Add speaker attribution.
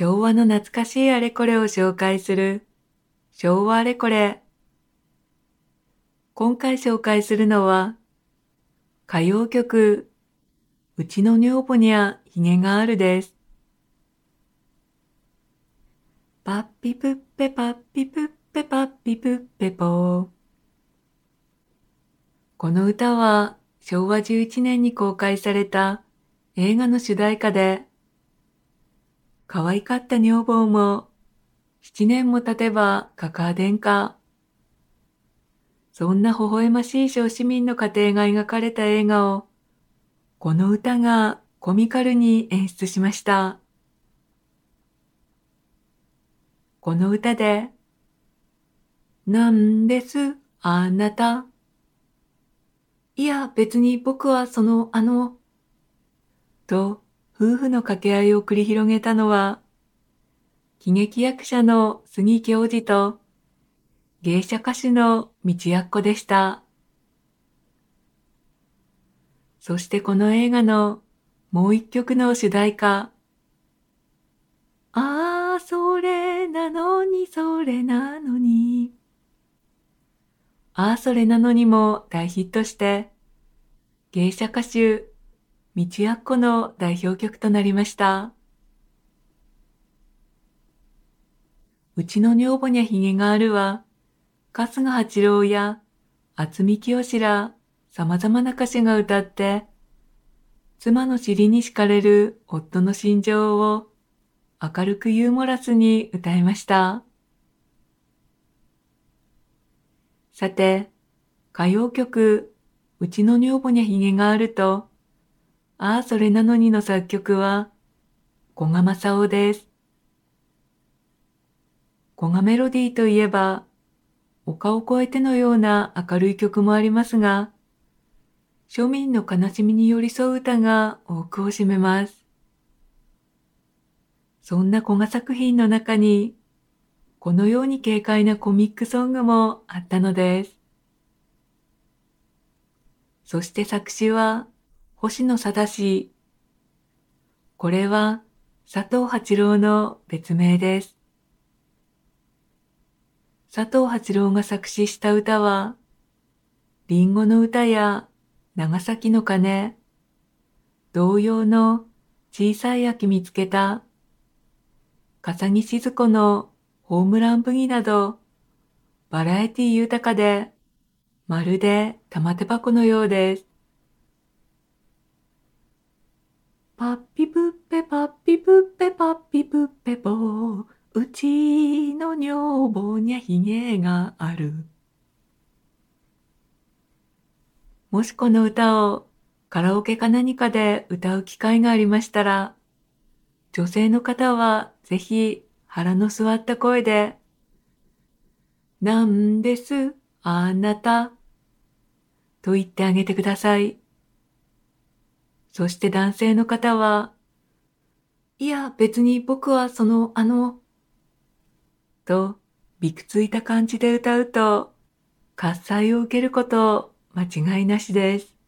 Speaker 1: 昭和の懐かしいあれこれを紹介する昭和あれこれ。今回紹介するのは歌謡曲うちの女房にゃひげがあるです。パッピプッペパッピプッペパッピプッペポー。この歌は昭和11年に公開された映画の主題歌で、可愛かった女房も7年も経てばかか殿下。そんな微笑ましい小市民の家庭が描かれた映画を、この歌がコミカルに演出しました。この歌で、なんですあなた。いや別に僕はそのあの、と夫婦の掛け合いを繰り広げたのは、喜劇役者の杉教授と芸者歌手の道やっこでした。そしてこの映画のもう一曲の主題歌、ああ、それなのに、それなのに。ああ、それなのにも大ヒットして、芸者歌手、道やっこの代表曲となりました。うちの女房にゃひげがあるは、春日八郎や厚見清ら様々な歌手が歌って、妻の尻に敷かれる夫の心情を明るくユーモラスに歌いました。さて、歌謡曲、うちの女房にゃひげがあると、ああ、それなのにの作曲は、古賀正夫です。古賀メロディーといえば、丘を越えてのような明るい曲もありますが、庶民の悲しみに寄り添う歌が多くを占めます。そんな古賀作品の中に、このように軽快なコミックソングもあったのです。そして作詞は星野貞。これは佐藤八郎の別名です。佐藤八郎が作詞した歌は、リンゴの歌や長崎の鐘、同様の小さい秋見つけた笠木静子のホームランブギなど、バラエティ豊かで、まるで玉手箱のようです。パッピプッペパッピプッペパッピプッペポー。うちの女房にゃひげがある。もしこの歌をカラオケか何かで歌う機会がありましたら、女性の方はぜひ腹の座った声で、なんです、あなた、と言ってあげてください。そして男性の方は、いや別に僕はそのあの、とびくついた感じで歌うと、喝采を受けること間違いなしです。